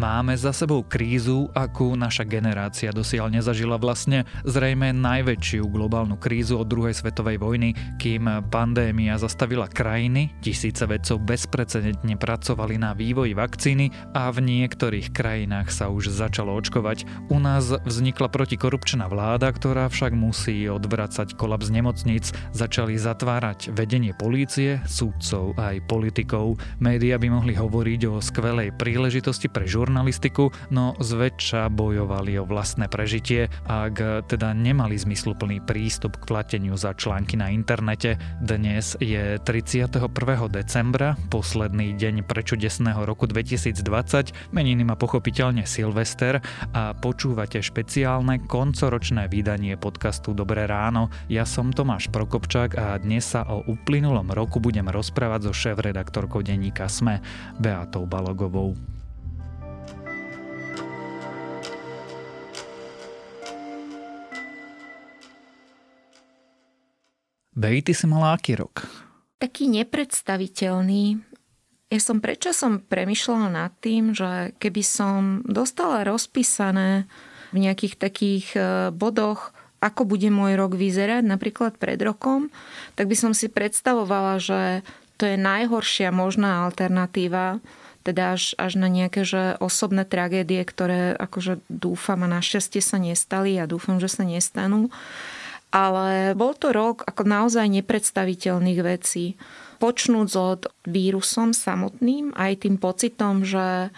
Máme za sebou krízu, akú naša generácia dosiaľ nezažila vlastne zrejme najväčšiu globálnu krízu od druhej svetovej vojny, kým pandémia zastavila krajiny, tisíce vedcov bezprecedentne pracovali na vývoji vakcíny a v niektorých krajinách sa už začalo očkovať. U nás vznikla protikorupčná vláda, ktorá však musí odvracať kolaps nemocnic, začali zatvárať vedenie polície, súdcov aj politikov. Média by mohli hovoriť o skvelej príležitosti pre žurnalistiku žurnalistiku, no zväčša bojovali o vlastné prežitie, ak teda nemali zmysluplný prístup k plateniu za články na internete. Dnes je 31. decembra, posledný deň prečudesného roku 2020, meniny má pochopiteľne Silvester a počúvate špeciálne koncoročné vydanie podcastu Dobré ráno. Ja som Tomáš Prokopčák a dnes sa o uplynulom roku budem rozprávať so šéf-redaktorkou denníka SME, Beatou Balogovou. Bej, ty si mala aký rok? Taký nepredstaviteľný. Ja som predčasom premyšľala nad tým, že keby som dostala rozpísané v nejakých takých e, bodoch, ako bude môj rok vyzerať, napríklad pred rokom, tak by som si predstavovala, že to je najhoršia možná alternatíva, teda až, až na nejaké že osobné tragédie, ktoré akože dúfam a našťastie sa nestali a dúfam, že sa nestanú ale bol to rok ako naozaj nepredstaviteľných vecí. Počnúc od vírusom samotným, aj tým pocitom, že,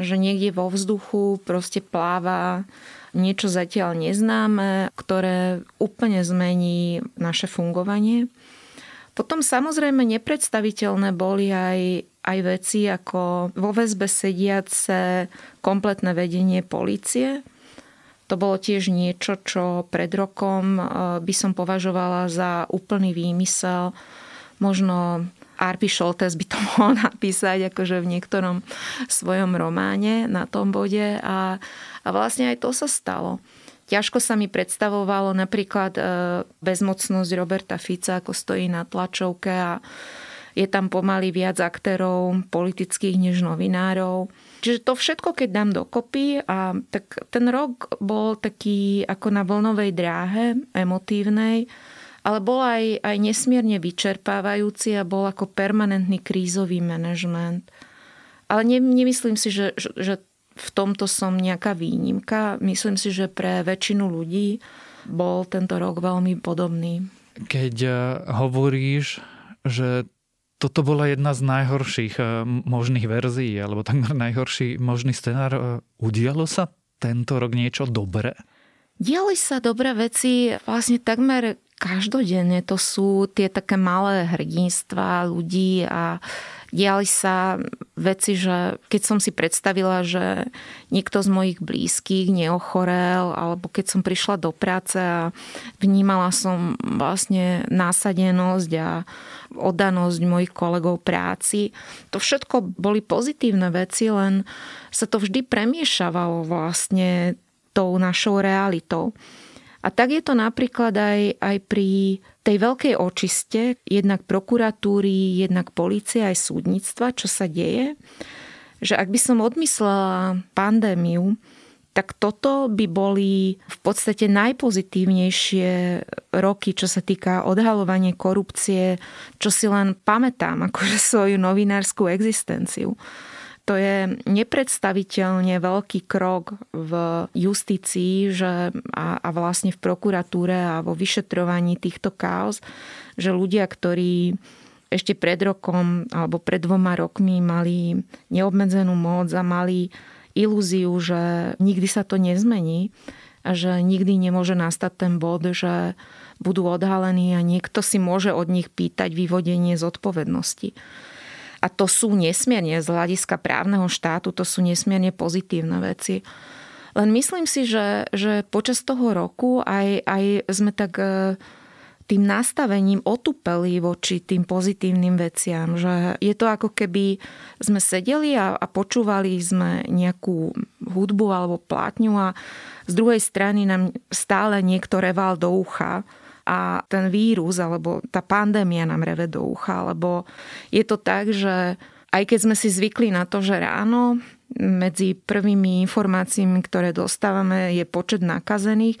že niekde vo vzduchu proste pláva niečo zatiaľ neznáme, ktoré úplne zmení naše fungovanie. Potom samozrejme nepredstaviteľné boli aj, aj veci ako vo väzbe sediace kompletné vedenie policie, to bolo tiež niečo, čo pred rokom e, by som považovala za úplný výmysel. Možno Arpi Šoltes by to mohol napísať akože v niektorom svojom románe na tom bode a, a vlastne aj to sa stalo. Ťažko sa mi predstavovalo napríklad e, bezmocnosť Roberta Fica, ako stojí na tlačovke a je tam pomaly viac aktérov politických než novinárov Čiže to všetko, keď dám dokopy, a tak ten rok bol taký ako na vlnovej dráhe, emotívnej, ale bol aj, aj nesmierne vyčerpávajúci a bol ako permanentný krízový manažment. Ale ne, nemyslím si, že, že, že v tomto som nejaká výnimka. Myslím si, že pre väčšinu ľudí bol tento rok veľmi podobný. Keď eh, hovoríš, že toto bola jedna z najhorších eh, možných verzií, alebo takmer najhorší možný scenár. Eh, udialo sa tento rok niečo dobré? Diali sa dobré veci vlastne takmer každodenne. To sú tie také malé hrdinstva ľudí a diali sa veci, že keď som si predstavila, že niekto z mojich blízkych neochorel, alebo keď som prišla do práce a vnímala som vlastne násadenosť a oddanosť mojich kolegov práci. To všetko boli pozitívne veci, len sa to vždy premiešavalo vlastne tou našou realitou. A tak je to napríklad aj, aj pri tej veľkej očiste, jednak prokuratúry, jednak policie, aj súdnictva, čo sa deje, že ak by som odmyslela pandémiu, tak toto by boli v podstate najpozitívnejšie roky, čo sa týka odhalovania korupcie, čo si len pamätám, akože svoju novinárskú existenciu. To je nepredstaviteľne veľký krok v justícii že, a, a vlastne v prokuratúre a vo vyšetrovaní týchto kaos, že ľudia, ktorí ešte pred rokom alebo pred dvoma rokmi mali neobmedzenú moc a mali ilúziu, že nikdy sa to nezmení a že nikdy nemôže nastať ten bod, že budú odhalení a niekto si môže od nich pýtať vyvodenie zodpovednosti. A to sú nesmierne z hľadiska právneho štátu, to sú nesmierne pozitívne veci. Len myslím si, že, že počas toho roku aj, aj sme tak e, tým nastavením otupeli voči tým pozitívnym veciam. Že je to ako keby sme sedeli a, a počúvali sme nejakú hudbu alebo plátňu a z druhej strany nám stále niekto reval do ucha a ten vírus alebo tá pandémia nám reve do ucha, lebo je to tak, že aj keď sme si zvykli na to, že ráno medzi prvými informáciami, ktoré dostávame, je počet nakazených,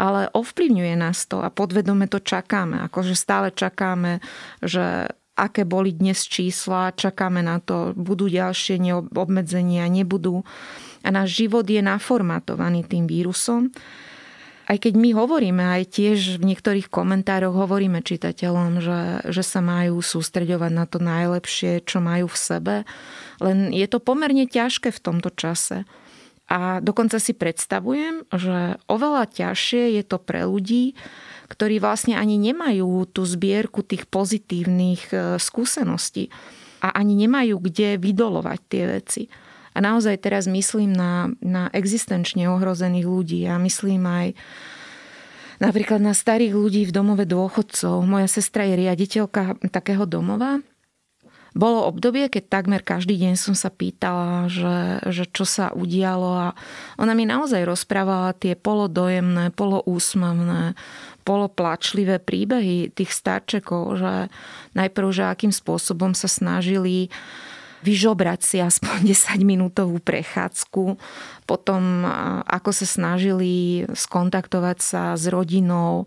ale ovplyvňuje nás to a podvedome to čakáme. Akože stále čakáme, že aké boli dnes čísla, čakáme na to, budú ďalšie obmedzenia, nebudú. A náš život je naformatovaný tým vírusom aj keď my hovoríme, aj tiež v niektorých komentároch hovoríme čitateľom, že, že sa majú sústreďovať na to najlepšie, čo majú v sebe, len je to pomerne ťažké v tomto čase. A dokonca si predstavujem, že oveľa ťažšie je to pre ľudí, ktorí vlastne ani nemajú tú zbierku tých pozitívnych e, skúseností a ani nemajú kde vydolovať tie veci. A naozaj teraz myslím na, na existenčne ohrozených ľudí. Ja myslím aj napríklad na starých ľudí v domove dôchodcov. Moja sestra je riaditeľka takého domova. Bolo obdobie, keď takmer každý deň som sa pýtala, že, že čo sa udialo a ona mi naozaj rozprávala tie polodojemné, poloúsmavné, poloplačlivé príbehy tých starčekov, že najprv, že akým spôsobom sa snažili uh, vyžobrať si aspoň 10 minútovú prechádzku, potom ako sa snažili skontaktovať sa s rodinou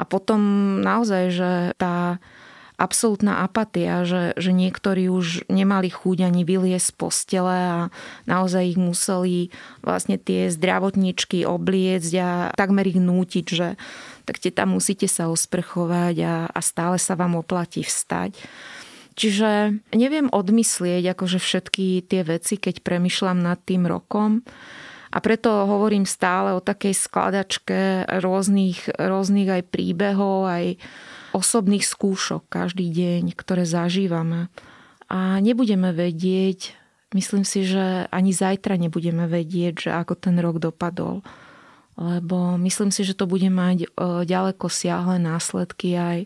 a potom naozaj, že tá absolútna apatia, že, že niektorí už nemali chuť ani vyliesť z postele a naozaj ich museli vlastne tie zdravotničky obliecť a takmer ich nútiť, že tak tie tam musíte sa osprchovať a, a stále sa vám oplatí vstať. Čiže neviem odmyslieť akože všetky tie veci, keď premyšľam nad tým rokom. A preto hovorím stále o takej skladačke rôznych, rôznych aj príbehov, aj osobných skúšok každý deň, ktoré zažívame. A nebudeme vedieť, myslím si, že ani zajtra nebudeme vedieť, že ako ten rok dopadol. Lebo myslím si, že to bude mať e, ďaleko siahle následky aj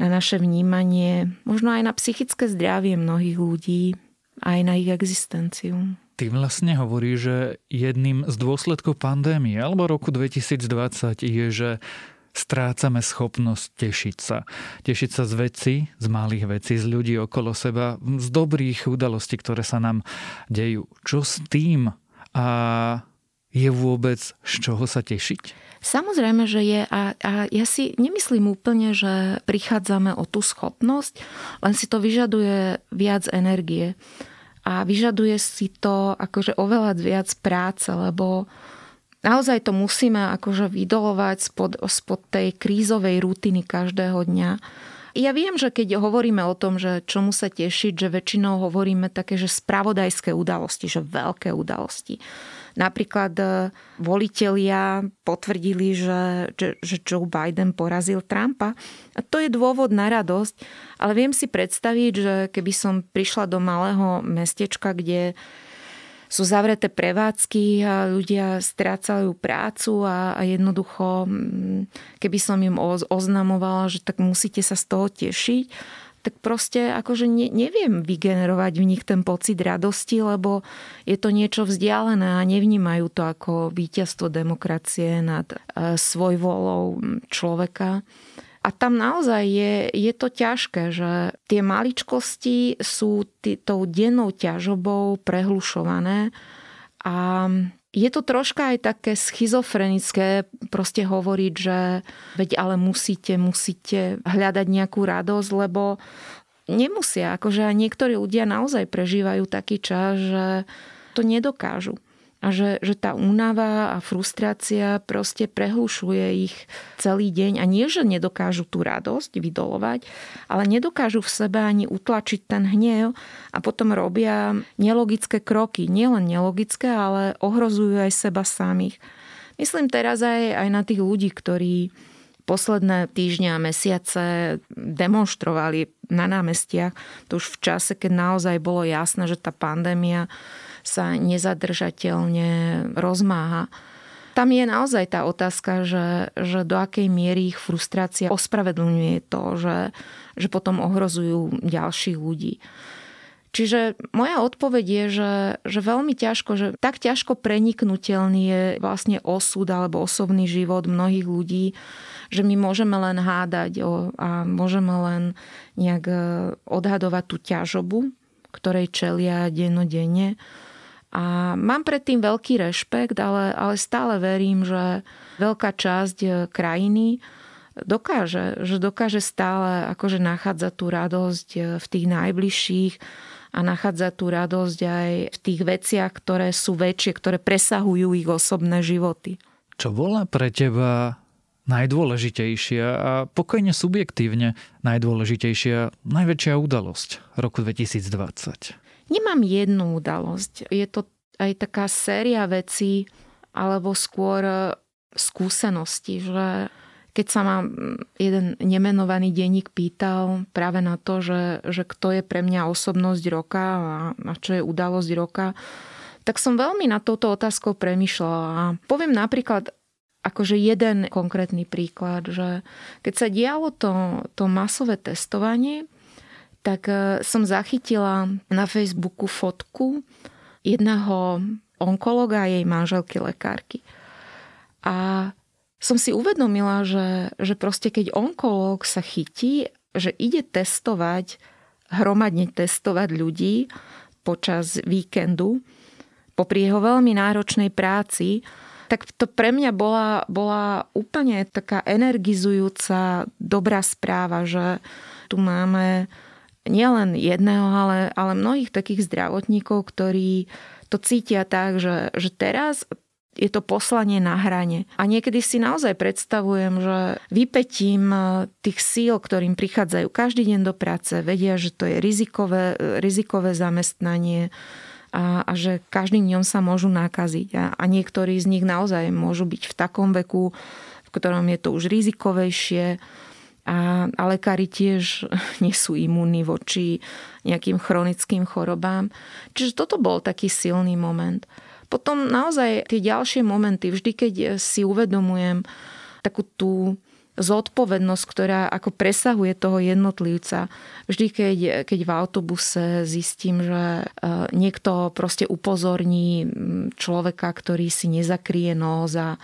na naše vnímanie, možno aj na psychické zdravie mnohých ľudí, aj na ich existenciu. Ty vlastne hovorí, že jedným z dôsledkov pandémie alebo roku 2020 je, že strácame schopnosť tešiť sa. Tešiť sa z veci, z malých vecí, z ľudí okolo seba, z dobrých udalostí, ktoré sa nám dejú. Čo s tým? A je vôbec z čoho sa tešiť? Samozrejme, že je a, a ja si nemyslím úplne, že prichádzame o tú schopnosť, len si to vyžaduje viac energie a vyžaduje si to akože oveľa viac práce, lebo naozaj to musíme akože vydolovať spod, spod tej krízovej rutiny každého dňa. Ja viem, že keď hovoríme o tom, že čomu sa tešiť, že väčšinou hovoríme také, že spravodajské udalosti, že veľké udalosti. Napríklad e, volitelia potvrdili, že, že, Joe Biden porazil Trumpa. A to je dôvod na radosť, ale viem si predstaviť, že keby som prišla do malého mestečka, kde sú zavreté prevádzky a ľudia strácajú prácu a, a jednoducho, mm, keby som im oznamovala, že tak musíte sa z toho tešiť, tak proste akože ne, neviem vygenerovať v nich ten pocit radosti, lebo je to niečo vzdialené a nevnímajú to ako víťazstvo demokracie nad e, volou človeka. A tam naozaj je, je to ťažké, že tie maličkosti sú tý, tou dennou ťažobou prehlušované a je to troška aj také schizofrenické proste hovoriť, že veď ale musíte, musíte hľadať nejakú radosť, lebo nemusia. Akože niektorí ľudia naozaj prežívajú taký čas, že to nedokážu a že, že tá únava a frustrácia proste prehlušuje ich celý deň a nie, že nedokážu tú radosť vydolovať, ale nedokážu v sebe ani utlačiť ten hnev a potom robia nelogické kroky. Nielen nelogické, ale ohrozujú aj seba samých. Myslím teraz aj, aj na tých ľudí, ktorí posledné týždňa a mesiace demonstrovali na námestiach. To už v čase, keď naozaj bolo jasné, že tá pandémia sa nezadržateľne rozmáha. Tam je naozaj tá otázka, že, že do akej miery ich frustrácia ospravedlňuje to, že, že potom ohrozujú ďalších ľudí. Čiže moja odpoveď je, že, že veľmi ťažko, že tak ťažko preniknutelný je vlastne osud alebo osobný život mnohých ľudí, že my môžeme len hádať o, a môžeme len nejak e, odhadovať tú ťažobu, ktorej čelia dennodenne A mám predtým veľký rešpekt, ale, ale stále verím, že veľká časť e, krajiny dokáže, že dokáže stále akože nachádzať tú radosť e, v tých najbližších a nachádzať tú radosť aj v tých veciach, ktoré sú väčšie, ktoré presahujú ich osobné životy. Čo bola pre teba najdôležitejšia a pokojne subjektívne najdôležitejšia, najväčšia udalosť roku 2020? Nemám jednu udalosť. Je to aj taká séria vecí, alebo skôr e, skúsenosti, že keď sa ma jeden nemenovaný denník pýtal práve na to, že, že kto je pre mňa osobnosť roka a, a čo je udalosť roka, tak som veľmi na touto otázkou premyšľala. A poviem napríklad akože jeden konkrétny príklad, že keď sa dialo to, to masové testovanie, tak e, som zachytila na Facebooku fotku jedného onkologa a jej manželky lekárky. A som si uvedomila, že, že proste keď onkológ sa chytí, že ide testovať, hromadne testovať ľudí počas víkendu, popri jeho veľmi náročnej práci, tak to pre mňa bola, bola úplne taká energizujúca, dobrá správa, že tu máme nielen jedného, ale, ale mnohých takých zdravotníkov, ktorí to cítia tak, že, že teraz je to poslanie na hrane. A niekedy si naozaj predstavujem, že vypetím tých síl, ktorým prichádzajú každý deň do práce, vedia, že to je rizikové, rizikové zamestnanie a, a že každým dňom sa môžu nakaziť. A, a niektorí z nich naozaj môžu byť v takom veku, v ktorom je to už rizikovejšie a, a lekári tiež nie sú imúnni voči nejakým chronickým chorobám. Čiže toto bol taký silný moment. Potom naozaj tie ďalšie momenty, vždy keď si uvedomujem takú tú zodpovednosť, ktorá ako presahuje toho jednotlivca. Vždy, keď, keď v autobuse zistím, že e, niekto proste upozorní človeka, ktorý si nezakrie nos a,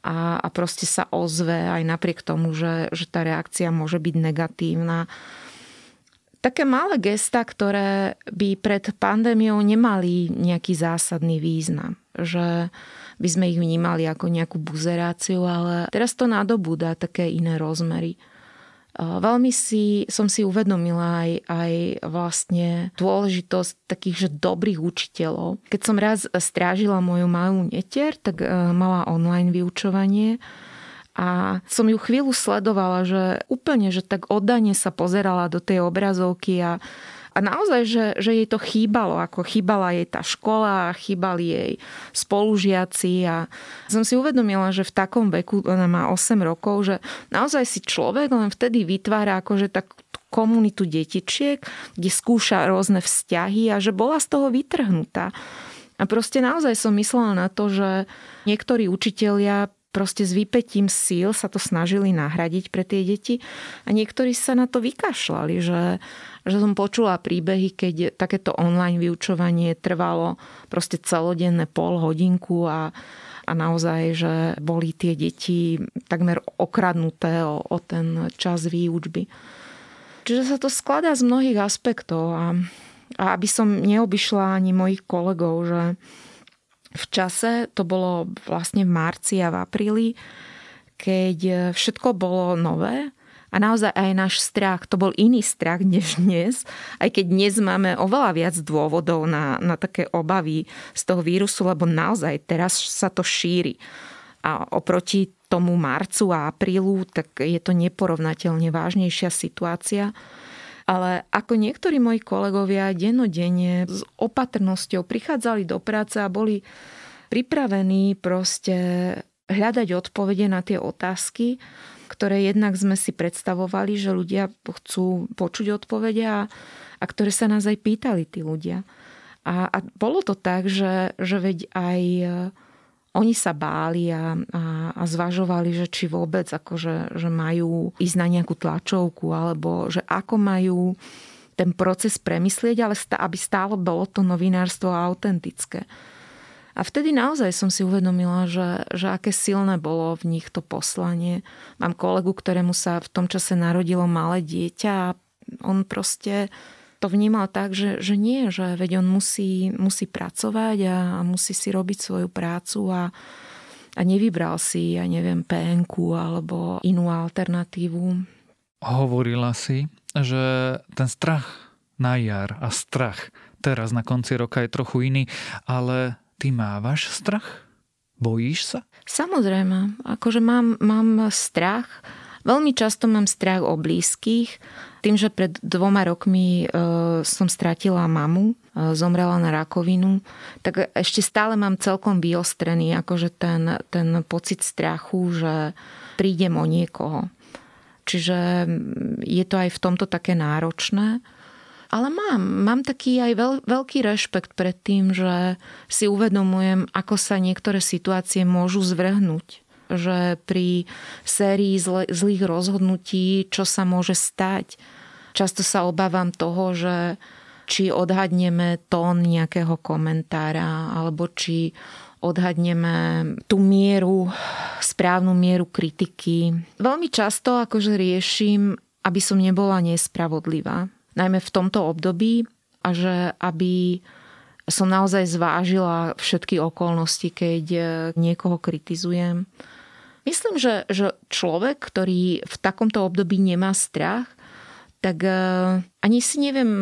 a, a proste sa ozve aj napriek tomu, že, že tá reakcia môže byť negatívna. Také malé gesta, ktoré by pred pandémiou nemali nejaký zásadný význam. Že by sme ich vnímali ako nejakú buzeráciu, ale teraz to nadobúda také iné rozmery. Veľmi si, som si uvedomila aj, aj vlastne dôležitosť takých že dobrých učiteľov. Keď som raz strážila moju malú netier, tak e, mala online vyučovanie a som ju chvíľu sledovala, že úplne, že tak oddane sa pozerala do tej obrazovky a a naozaj, že, že jej to chýbalo, ako chýbala jej tá škola, chýbali jej spolužiaci a som si uvedomila, že v takom veku, ona má 8 rokov, že naozaj si človek len vtedy vytvára akože tak komunitu detičiek, kde skúša rôzne vzťahy a že bola z toho vytrhnutá. A proste naozaj som myslela na to, že niektorí učitelia proste s vypetím síl sa to snažili nahradiť pre tie deti a niektorí sa na to vykašľali, že, že som počula príbehy, keď takéto online vyučovanie trvalo proste celodenné pol hodinku a, a naozaj, že boli tie deti takmer okradnuté o, o ten čas výučby. Čiže sa to skladá z mnohých aspektov a, a aby som neobyšla ani mojich kolegov, že v čase, to bolo vlastne v marci a v apríli, keď všetko bolo nové a naozaj aj náš strach, to bol iný strach než dnes, aj keď dnes máme oveľa viac dôvodov na, na také obavy z toho vírusu, lebo naozaj teraz sa to šíri. A oproti tomu marcu a aprílu, tak je to neporovnateľne vážnejšia situácia. Ale ako niektorí moji kolegovia dennodenne s opatrnosťou prichádzali do práce a boli pripravení proste hľadať odpovede na tie otázky, ktoré jednak sme si predstavovali, že ľudia chcú počuť odpovede a, a ktoré sa nás aj pýtali tí ľudia. A, a bolo to tak, že, že veď aj oni sa báli a, a, a zvažovali, že či vôbec akože, že majú ísť na nejakú tlačovku alebo že ako majú ten proces premyslieť, ale stá, aby stále bolo to novinárstvo autentické. A vtedy naozaj som si uvedomila, že, že aké silné bolo v nich to poslanie. Mám kolegu, ktorému sa v tom čase narodilo malé dieťa a on proste to vnímal tak, že, že nie, že veď on musí, musí pracovať a, a musí si robiť svoju prácu a, a nevybral si, ja neviem, pnk alebo inú alternatívu. Hovorila si, že ten strach na jar a strach teraz na konci roka je trochu iný, ale ty mávaš strach? Bojíš sa? Samozrejme, akože mám, mám strach. Veľmi často mám strach o blízkych. Tým, že pred dvoma rokmi e, som stratila mamu, e, zomrela na rakovinu, tak ešte stále mám celkom vyostrený akože ten, ten pocit strachu, že prídem o niekoho. Čiže je to aj v tomto také náročné. Ale mám, mám taký aj veľ, veľký rešpekt pred tým, že si uvedomujem, ako sa niektoré situácie môžu zvrhnúť. Že pri sérii zlých rozhodnutí, čo sa môže stať. Často sa obávam toho, že či odhadneme tón nejakého komentára, alebo či odhadneme tú mieru, správnu mieru kritiky. Veľmi často akože riešim, aby som nebola nespravodlivá najmä v tomto období a že aby som naozaj zvážila všetky okolnosti, keď niekoho kritizujem. Myslím, že, že človek, ktorý v takomto období nemá strach, tak e, ani si neviem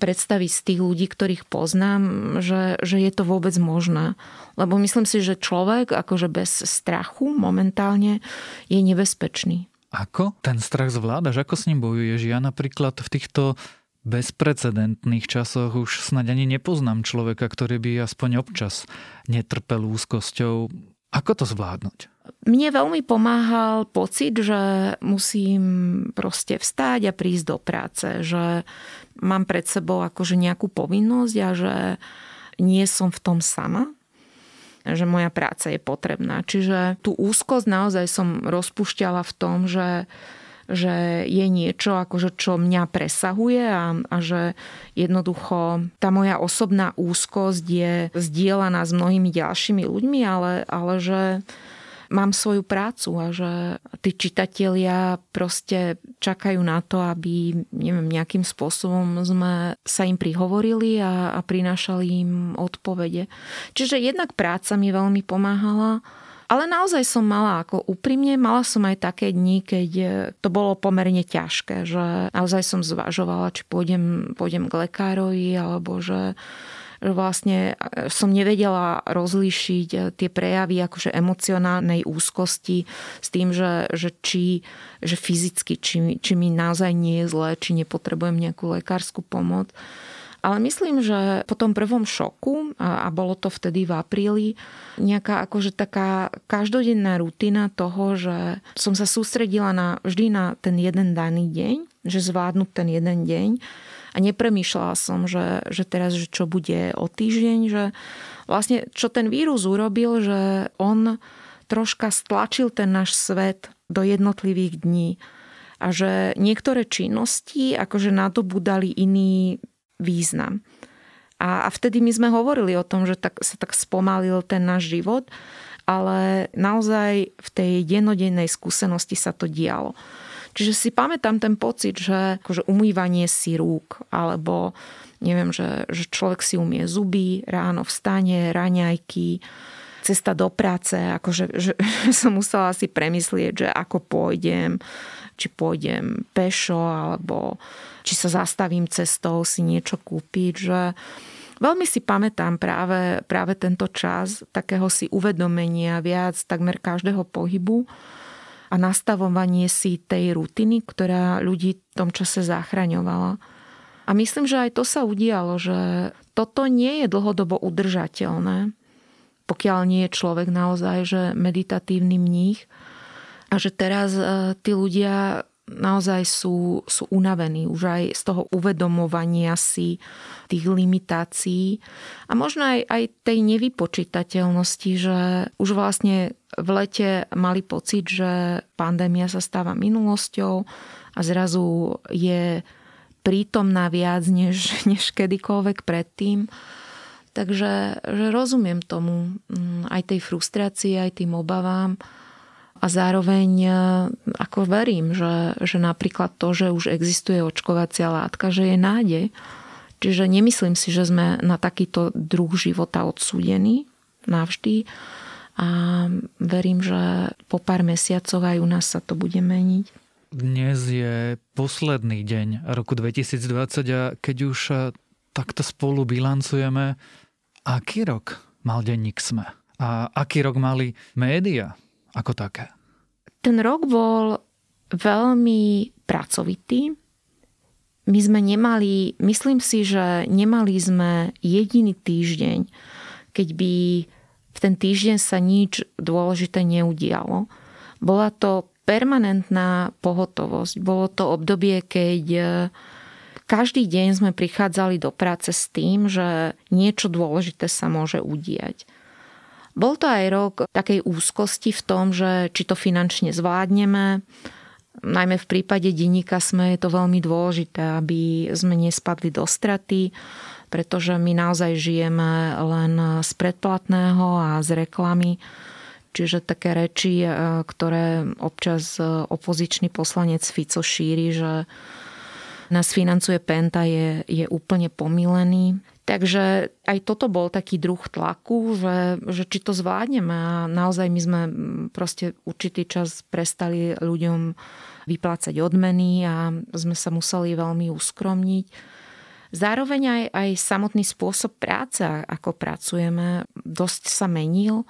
predstaviť z tých ľudí, ktorých poznám, že, že je to vôbec možné. Lebo myslím si, že človek akože bez strachu momentálne je nebezpečný. Ako ten strach zvládaš? Ako s ním bojuješ? Ja napríklad v týchto bezprecedentných časoch už snaď ani nepoznám človeka, ktorý by aspoň občas netrpel úzkosťou. Ako to zvládnuť? Mne veľmi pomáhal pocit, že musím proste vstáť a prísť do práce, že mám pred sebou akože nejakú povinnosť a že nie som v tom sama, že moja práca je potrebná. Čiže tú úzkosť naozaj som rozpušťala v tom, že že je niečo, akože, čo mňa presahuje a, a že jednoducho tá moja osobná úzkosť je zdieľaná s mnohými ďalšími ľuďmi, ale, ale že mám svoju prácu a že tí čitatelia proste čakajú na to, aby neviem, nejakým spôsobom sme sa im prihovorili a, a prinášali im odpovede. Čiže jednak práca mi veľmi pomáhala ale naozaj som mala, ako úprimne, mala som aj také dni, keď to bolo pomerne ťažké, že naozaj som zvažovala, či pôjdem, pôjdem k lekárovi, alebo že vlastne e, som nevedela rozlíšiť e, tie prejavy akože emocionálnej úzkosti s tým, že, že či že fyzicky, či, či mi naozaj nie je zlé, či nepotrebujem nejakú lekárskú pomoc. Ale myslím, že po tom prvom šoku, a bolo to vtedy v apríli, nejaká akože taká každodenná rutina toho, že som sa sústredila na, vždy na ten jeden daný deň, že zvládnuť ten jeden deň a nepremýšľala som, že, že teraz, že čo bude o týždeň, že vlastne čo ten vírus urobil, že on troška stlačil ten náš svet do jednotlivých dní a že niektoré činnosti akože nadobudali iný význam. A, a vtedy my sme hovorili o tom, že tak, sa tak spomalil ten náš život, ale naozaj v tej dennodennej skúsenosti sa to dialo. Čiže si pamätám ten pocit, že akože umývanie si rúk, alebo neviem, že, že človek si umie zuby, ráno vstane, raňajky, cesta do práce, akože že, že som musela si premyslieť, že ako pôjdem, či pôjdem pešo, alebo či sa zastavím cestou si niečo kúpiť, že veľmi si pamätám práve, práve tento čas takého si uvedomenia viac takmer každého pohybu a nastavovanie si tej rutiny, ktorá ľudí v tom čase zachraňovala. A myslím, že aj to sa udialo, že toto nie je dlhodobo udržateľné, pokiaľ nie je človek naozaj že meditatívny mních a že teraz e, tí ľudia naozaj sú, sú unavení už aj z toho uvedomovania si tých limitácií a možno aj, aj tej nevypočítateľnosti, že už vlastne v lete mali pocit, že pandémia sa stáva minulosťou a zrazu je prítomná viac než, než kedykoľvek predtým. Takže že rozumiem tomu, mm, aj tej frustrácii, aj tým obavám a zároveň e, ako verím, že, že napríklad to, že už existuje očkovacia látka, že je nádej Čiže nemyslím si, že sme na takýto druh života odsúdení navždy a verím, že po pár mesiacoch aj u nás sa to bude meniť. Dnes je posledný deň roku 2020 a keď už takto spolu bilancujeme, aký rok mal denník SME? A aký rok mali média ako také? Ten rok bol veľmi pracovitý. My sme nemali, myslím si, že nemali sme jediný týždeň, keď by v ten týždeň sa nič dôležité neudialo. Bola to permanentná pohotovosť. Bolo to obdobie, keď e, každý deň sme prichádzali do práce s tým, že niečo dôležité sa môže udiať. Bol to aj rok takej úzkosti v tom, že či to finančne zvládneme, Najmä v prípade denníka sme je to veľmi dôležité, aby sme nespadli do straty, pretože my naozaj žijeme len z predplatného a z reklamy. Čiže také reči, e, ktoré občas opozičný poslanec Fico šíri, že nás financuje Penta, je, je úplne pomilený. Takže aj toto bol taký druh tlaku, že, že či to zvládneme. A naozaj my sme proste určitý čas prestali ľuďom vyplácať odmeny a sme sa museli veľmi uskromniť. Zároveň aj, aj samotný spôsob práce, ako pracujeme, dosť sa menil.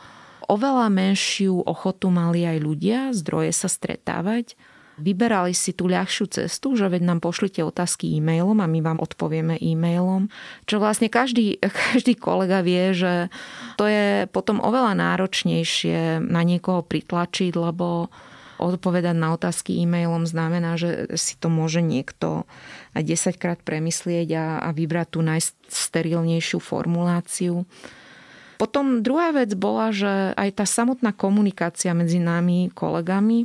Oveľa menšiu ochotu mali aj ľudia, zdroje sa stretávať vyberali si tú ľahšiu cestu, že veď nám pošlite otázky e-mailom a my vám odpovieme e-mailom. Čo vlastne každý, každý kolega vie, že to je potom oveľa náročnejšie na niekoho pritlačiť, lebo odpovedať na otázky e-mailom znamená, že si to môže niekto aj 10 krát premyslieť a, a vybrať tú najsterilnejšiu formuláciu. Potom druhá vec bola, že aj tá samotná komunikácia medzi nami, kolegami,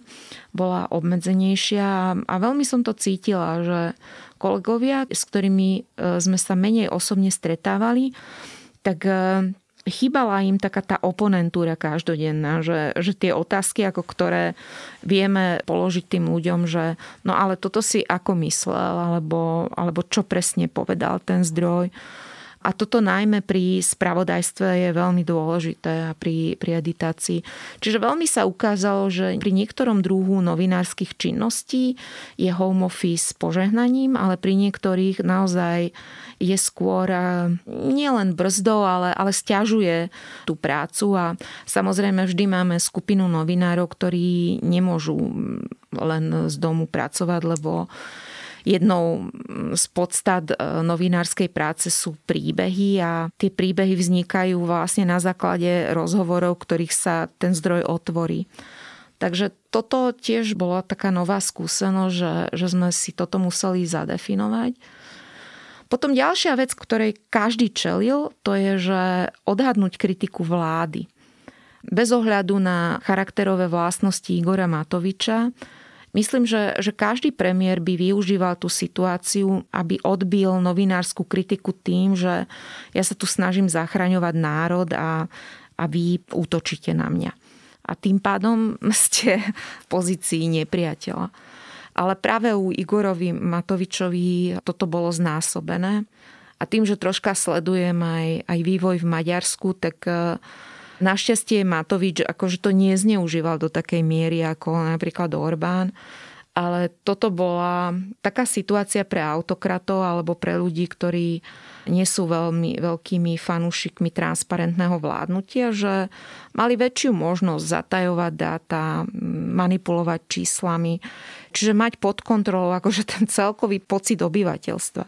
bola obmedzenejšia a veľmi som to cítila, že kolegovia, s ktorými e, sme sa menej osobne stretávali, tak e, chýbala im taká tá oponentúra každodenná, že, že tie otázky, ako ktoré vieme položiť tým ľuďom, že no ale toto si ako myslel, alebo, alebo čo presne povedal ten zdroj, a toto najmä pri spravodajstve je veľmi dôležité a pri, pri editácii. Čiže veľmi sa ukázalo, že pri niektorom druhu novinárskych činností je home office požehnaním, ale pri niektorých naozaj je skôr nielen brzdou, ale, ale stiažuje tú prácu a samozrejme vždy máme skupinu novinárov, ktorí nemôžu len z domu pracovať, lebo jednou z podstat e, novinárskej práce sú príbehy a tie príbehy vznikajú vlastne na základe rozhovorov, ktorých sa ten zdroj otvorí. Takže toto tiež bola taká nová skúsenosť, že, že sme si toto museli zadefinovať. Potom ďalšia vec, ktorej každý čelil, to je, že odhadnúť kritiku vlády. Bez ohľadu na charakterové vlastnosti Igora Matoviča, Myslím, že, že každý premiér by využíval tú situáciu, aby odbil novinárskú kritiku tým, že ja sa tu snažím zachraňovať národ a, a vy útočíte na mňa. A tým pádom ste v pozícii nepriateľa. Ale práve u Igorovi Matovičovi toto bolo znásobené. A tým, že troška sledujem aj, aj vývoj v Maďarsku, tak Našťastie Matovič akože to nezneužíval do takej miery ako napríklad Orbán, ale toto bola taká situácia pre autokratov alebo pre ľudí, ktorí nie sú veľmi veľkými fanúšikmi transparentného vládnutia, že mali väčšiu možnosť zatajovať dáta, manipulovať číslami, čiže mať pod kontrolou akože ten celkový pocit obyvateľstva.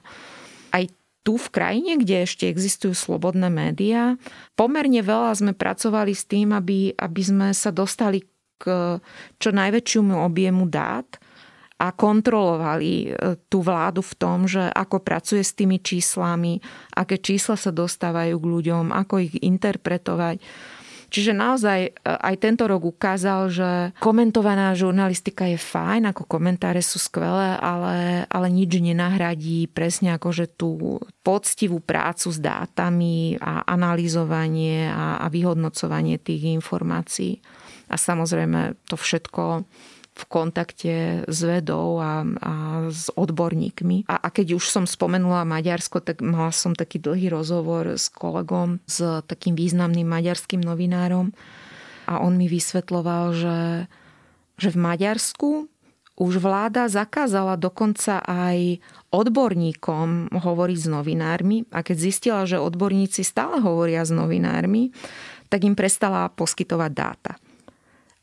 Aj tu v krajine, kde ešte existujú slobodné médiá, pomerne veľa sme pracovali s tým, aby, aby sme sa dostali k čo najväčšiemu objemu dát a kontrolovali e, tú vládu v tom, že ako pracuje s tými číslami, aké čísla sa dostávajú k ľuďom, ako ich interpretovať. Čiže naozaj e, aj tento rok ukázal, že komentovaná žurnalistika je fajn, ako komentáre sú skvelé, ale, ale nič nenahradí presne akože tú poctivú prácu s dátami a analyzovanie a, a vyhodnocovanie tých informácií. A samozrejme to všetko v kontakte s vedou a, a s odborníkmi. A, a keď už som spomenula Maďarsko, tak mala som taký dlhý rozhovor s kolegom, s takým významným maďarským novinárom. A on mi vysvetloval, že, že v Maďarsku už vláda zakázala dokonca aj odborníkom hovoriť s novinármi. A keď zistila, že odborníci stále hovoria s novinármi, tak im prestala poskytovať dáta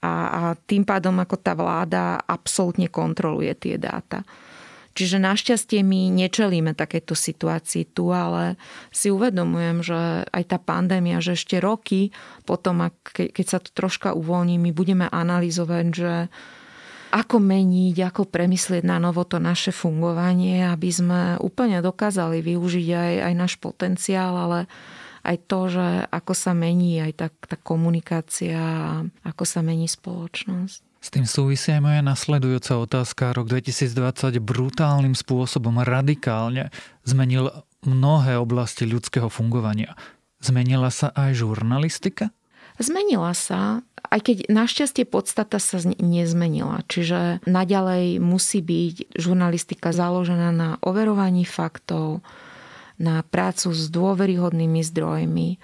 a, a tým pádom ako tá vláda absolútne kontroluje tie dáta. Čiže našťastie my nečelíme takéto situácii tu, ale si uvedomujem, že aj tá pandémia, že ešte roky potom, keď sa to troška uvoľní, my budeme analyzovať, že ako meniť, ako premyslieť na novo to naše fungovanie, aby sme úplne dokázali využiť aj, aj náš potenciál, ale aj to, že ako sa mení aj tá, tá komunikácia a ako sa mení spoločnosť. S tým súvisí aj moja nasledujúca otázka. Rok 2020 brutálnym spôsobom radikálne zmenil mnohé oblasti ľudského fungovania. Zmenila sa aj žurnalistika? Zmenila sa, aj keď našťastie podstata sa nezmenila. Čiže naďalej musí byť žurnalistika založená na overovaní faktov, na prácu s dôveryhodnými zdrojmi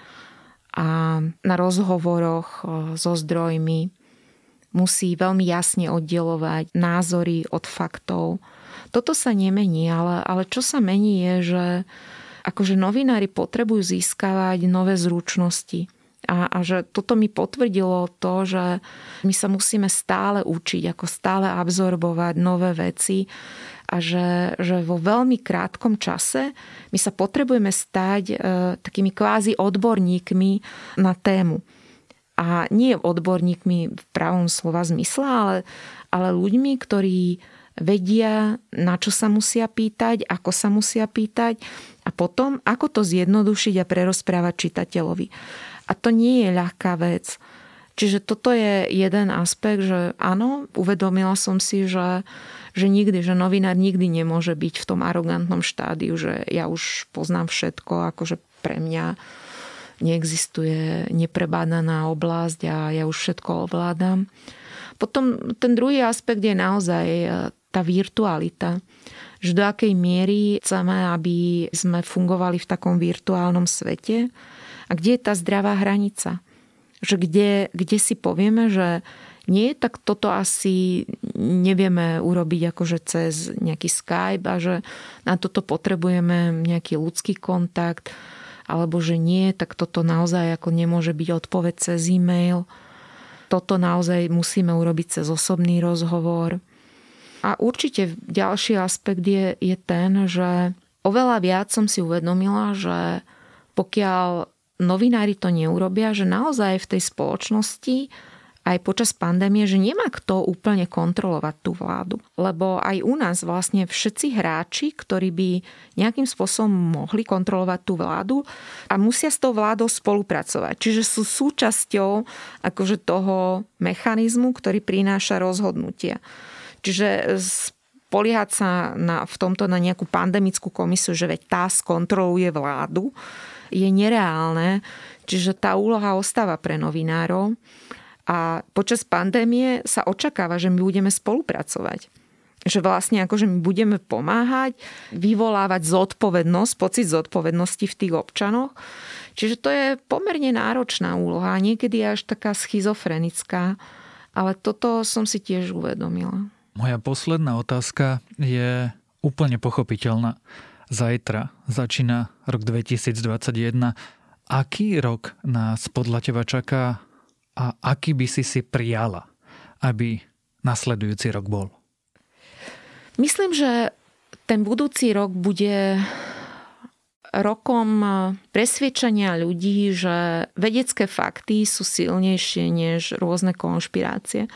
a na rozhovoroch so zdrojmi. Musí veľmi jasne oddelovať názory od faktov. Toto sa nemení, ale, ale čo sa mení je, že akože novinári potrebujú získavať nové zručnosti. A, a že toto mi potvrdilo to, že my sa musíme stále učiť, ako stále absorbovať nové veci a že, že vo veľmi krátkom čase my sa potrebujeme stať e, takými kvázi odborníkmi na tému. A nie odborníkmi v pravom slova zmysle, ale, ale ľuďmi, ktorí vedia, na čo sa musia pýtať, ako sa musia pýtať a potom, ako to zjednodušiť a prerozprávať čitateľovi. A to nie je ľahká vec. Čiže toto je jeden aspekt, že áno, uvedomila som si, že že nikdy, že novinár nikdy nemôže byť v tom arogantnom štádiu, že ja už poznám všetko, akože pre mňa neexistuje neprebádaná oblasť a ja už všetko ovládam. Potom ten druhý aspekt je naozaj e, tá virtualita. Že do akej miery chceme, aby sme fungovali v takom virtuálnom svete a kde je tá zdravá hranica. Že kde, kde si povieme, že nie, tak toto asi nevieme urobiť akože cez nejaký Skype a že na toto potrebujeme nejaký ľudský kontakt alebo že nie, tak toto naozaj ako nemôže byť odpoveď cez e-mail. Toto naozaj musíme urobiť cez osobný rozhovor. A určite ďalší aspekt je, je ten, že oveľa viac som si uvedomila, že pokiaľ novinári to neurobia, že naozaj v tej spoločnosti aj počas pandémie, že nemá kto úplne kontrolovať tú vládu. Lebo aj u nás vlastne všetci hráči, ktorí by nejakým spôsobom mohli kontrolovať tú vládu a musia s tou vládou spolupracovať. Čiže sú súčasťou akože toho mechanizmu, ktorý prináša rozhodnutia. Čiže spoliehať sa na, v tomto na nejakú pandemickú komisiu, že veď tá skontroluje vládu, je nereálne. Čiže tá úloha ostáva pre novinárov. A počas pandémie sa očakáva, že my budeme spolupracovať. Že vlastne akože my budeme pomáhať, vyvolávať zodpovednosť, pocit zodpovednosti v tých občanoch. Čiže to je pomerne náročná úloha, niekedy až taká schizofrenická, ale toto som si tiež uvedomila. Moja posledná otázka je úplne pochopiteľná. Zajtra začína rok 2021. Aký rok nás podľa teba čaká a aký by si si prijala, aby nasledujúci rok bol? Myslím, že ten budúci rok bude rokom presviečania ľudí, že vedecké fakty sú silnejšie než rôzne konšpirácie.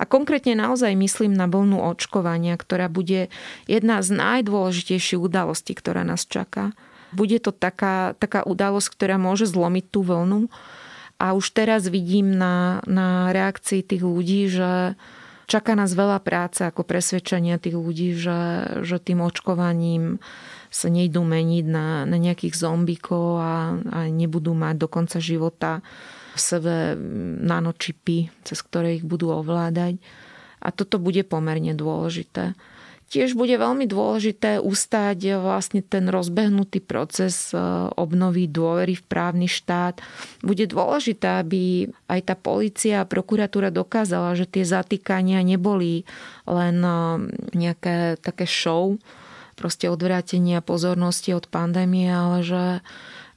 A konkrétne naozaj myslím na vlnu očkovania, ktorá bude jedna z najdôležitejších udalostí, ktorá nás čaká. Bude to taká, taká udalosť, ktorá môže zlomiť tú vlnu a už teraz vidím na, na reakcii tých ľudí, že čaká nás veľa práce ako presvedčenia tých ľudí, že, že tým očkovaním sa nejdú meniť na, na nejakých zombíkov a, a nebudú mať do konca života v sebe nanočipy, cez ktoré ich budú ovládať. A toto bude pomerne dôležité. Tiež bude veľmi dôležité ustať vlastne ten rozbehnutý proces e, obnovy dôvery v právny štát. Bude dôležité, aby aj tá policia a prokuratúra dokázala, že tie zatýkania neboli len e, nejaké také show, proste odvrátenia pozornosti od pandémie, ale že,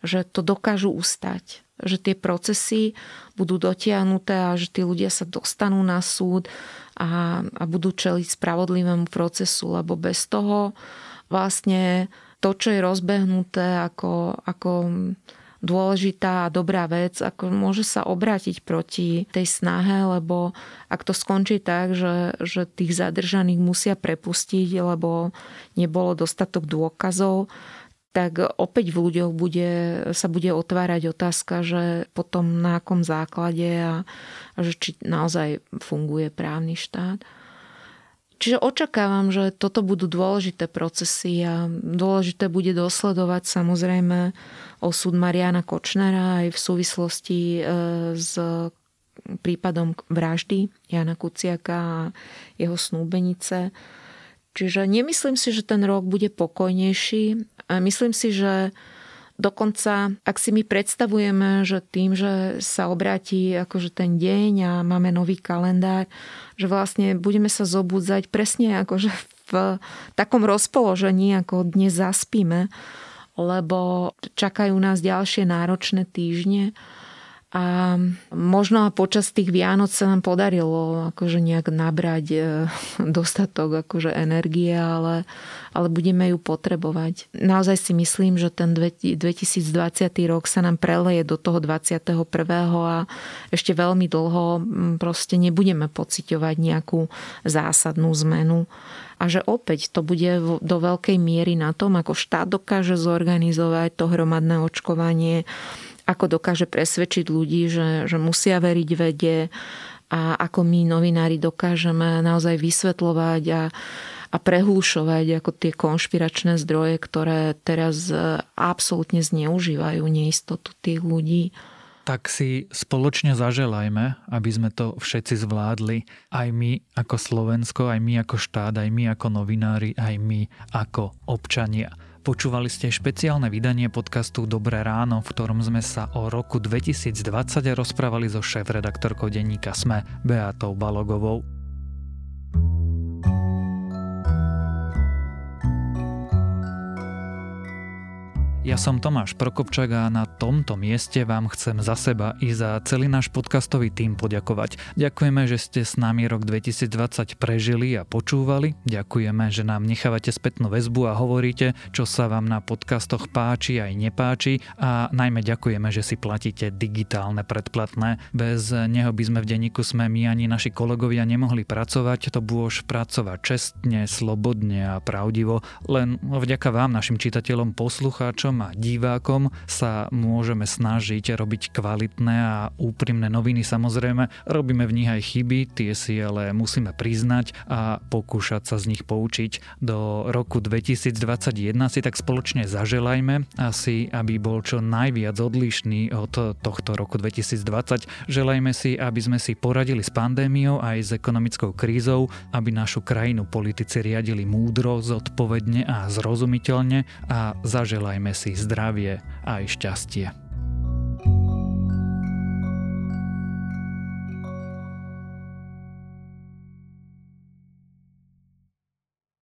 že to dokážu ustať že tie procesy budú dotiahnuté a že tí ľudia sa dostanú na súd a, a budú čeliť spravodlivému procesu, lebo bez toho vlastne to, čo je rozbehnuté ako, ako dôležitá a dobrá vec, ako môže sa obrátiť proti tej snahe, lebo ak to skončí tak, že, že tých zadržaných musia prepustiť, lebo nebolo dostatok dôkazov, tak opäť v ľuďoch bude, sa bude otvárať otázka, že potom na akom základe a, a že či naozaj funguje právny štát. Čiže očakávam, že toto budú dôležité procesy a dôležité bude dosledovať samozrejme osud Mariana Kočnera aj v súvislosti e, s prípadom vraždy Jana Kuciaka a jeho snúbenice. Čiže nemyslím si, že ten rok bude pokojnejší. Myslím si, že Dokonca, ak si my predstavujeme, že tým, že sa obráti akože ten deň a máme nový kalendár, že vlastne budeme sa zobudzať presne akože v takom rozpoložení, ako dnes zaspíme, lebo čakajú nás ďalšie náročné týždne a možno počas tých Vianoc sa nám podarilo akože nejak nabrať e, dostatok akože energie, ale, ale budeme ju potrebovať. Naozaj si myslím, že ten 2020 rok sa nám preleje do toho 21. a ešte veľmi dlho proste nebudeme pociťovať nejakú zásadnú zmenu a že opäť to bude do veľkej miery na tom, ako štát dokáže zorganizovať to hromadné očkovanie, ako dokáže presvedčiť ľudí, že, že musia veriť vede a ako my novinári dokážeme naozaj vysvetľovať a, a prehúšovať ako tie konšpiračné zdroje, ktoré teraz e, absolútne zneužívajú neistotu tých ľudí. Tak si spoločne zaželajme, aby sme to všetci zvládli. Aj my ako Slovensko, aj my ako štát, aj my ako novinári, aj my ako občania. Počúvali ste špeciálne vydanie podcastu Dobré ráno, v ktorom sme sa o roku 2020 rozprávali so šéf-redaktorkou denníka SME Beatou Balogovou. Ja som Tomáš Prokopčak a na tomto mieste vám chcem za seba i za celý náš podcastový tým poďakovať. Ďakujeme, že ste s nami rok 2020 prežili a počúvali. Ďakujeme, že nám nechávate spätnú väzbu a hovoríte, čo sa vám na podcastoch páči aj nepáči a najmä ďakujeme, že si platíte digitálne predplatné. Bez neho by sme v denníku sme my ani naši kolegovia nemohli pracovať, to bôž pracovať čestne, slobodne a pravdivo. Len vďaka vám, našim čitateľom, poslucháčom poslucháčom a divákom sa môžeme snažiť robiť kvalitné a úprimné noviny. Samozrejme, robíme v nich aj chyby, tie si ale musíme priznať a pokúšať sa z nich poučiť. Do roku 2021 si tak spoločne zaželajme asi, aby bol čo najviac odlišný od tohto roku 2020. Želajme si, aby sme si poradili s pandémiou aj s ekonomickou krízou, aby našu krajinu politici riadili múdro, zodpovedne a zrozumiteľne a zaželajme si si zdravie a aj šťastie.